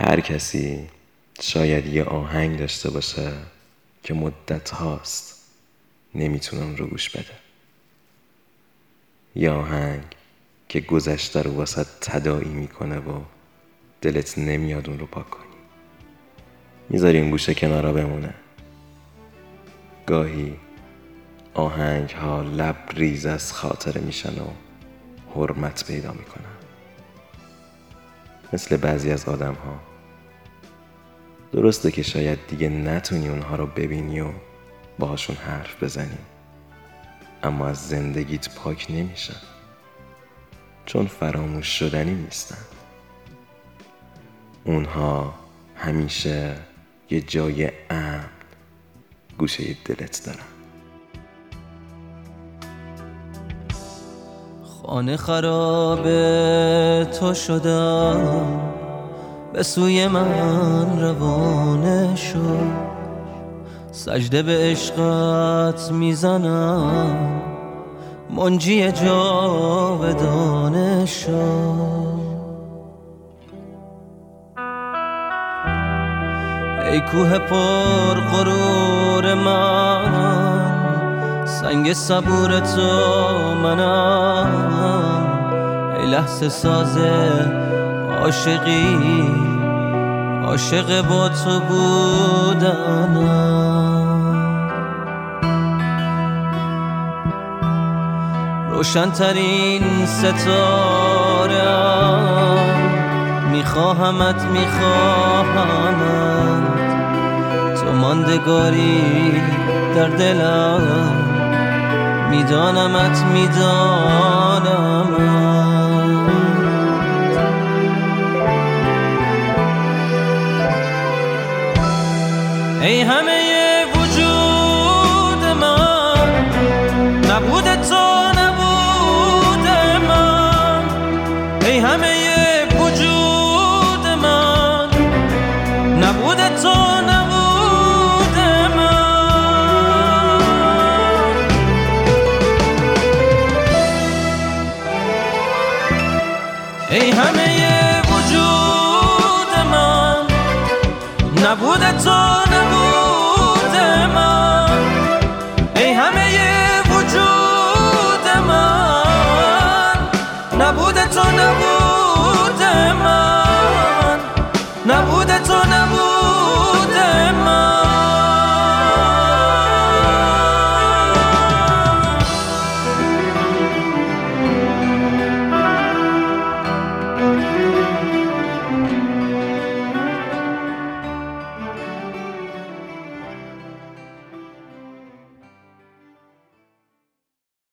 هر کسی شاید یه آهنگ داشته باشه که مدت هاست نمی‌تونه اون رو گوش بده. یه آهنگ که گذشته رو واسه تدایی می‌کنه و دلت نمیاد اون رو پاک کنی. می‌ذاری اون گوشه کنارا بمونه. گاهی آهنگ ها لب ریز از خاطره میشن و حرمت پیدا می‌کنن. مثل بعضی از آدم ها درسته که شاید دیگه نتونی اونها رو ببینی و باهاشون حرف بزنی. اما از زندگیت پاک نمیشن. چون فراموش شدنی نیستن. اونها همیشه یه جای امن گوشه دلت دارن. خانه خراب تو شدم. به سوی من روانه شد. سجده به عشقت می‌زنم. منجی جاودانه شد. ای کوه پر غرور من سنگ صبور تو منم. ای لحظه ساز عاشقی عاشق با تو بودنم. روشنترین ستارم. میخواهمت میخواهمت. تو ماندگاری در دلم. میدانمت میدانمت. ای همه وجود من نبود تو نبود من ای همه وجود من نبود تو نبود من ای همه وجود من نبود تو نبود